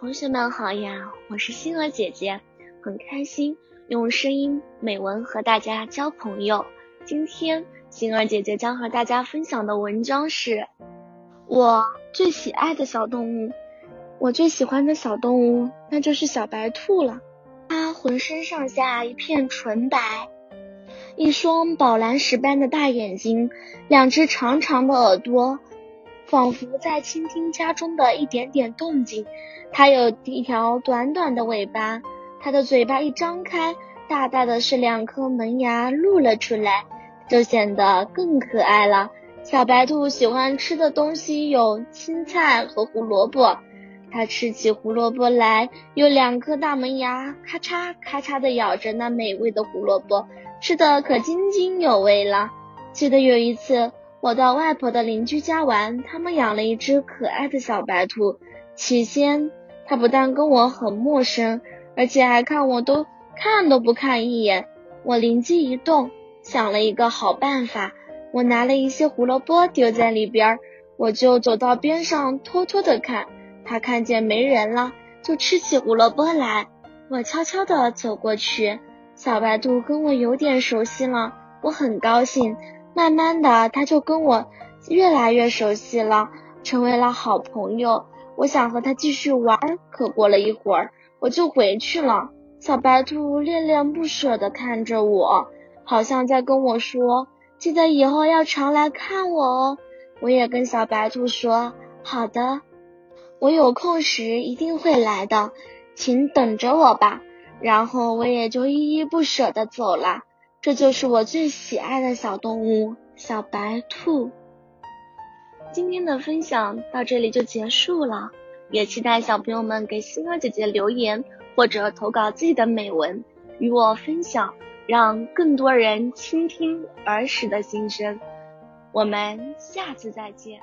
同学们好呀，我是星儿姐姐，很开心用声音美文和大家交朋友。今天星儿姐姐将和大家分享的文章是我最喜爱的小动物。我最喜欢的小动物那就是小白兔了。它浑身上下一片纯白，一双宝蓝石般的大眼睛，两只长长的耳朵，仿佛在倾听家中的一点点动静。它有一条短短的尾巴，它的嘴巴一张开，大大的是两颗门牙露了出来，就显得更可爱了。小白兔喜欢吃的东西有青菜和胡萝卜，它吃起胡萝卜来，有两颗大门牙，咔嚓咔嚓的咬着那美味的胡萝卜，吃的可津津有味了。记得有一次，我到外婆的邻居家玩，他们养了一只可爱的小白兔，起先。他不但跟我很陌生，而且还看我都看都不看一眼。我灵机一动，想了一个好办法。我拿了一些胡萝卜丢在里边，我就走到边上偷偷的看。它看见没人了，就吃起胡萝卜来。我悄悄的走过去，小白兔跟我有点熟悉了，我很高兴。慢慢的，它就跟我越来越熟悉了，成为了好朋友。我想和他继续玩，可过了一会儿，我就回去了。小白兔恋恋不舍地看着我，好像在跟我说：“记得以后要常来看我哦。”我也跟小白兔说：“好的，我有空时一定会来的，请等着我吧。”然后我也就依依不舍地走了。这就是我最喜爱的小动物——小白兔。今天的分享到这里就结束了，也期待小朋友们给星儿姐姐留言或者投稿自己的美文与我分享，让更多人倾听儿时的心声。我们下次再见。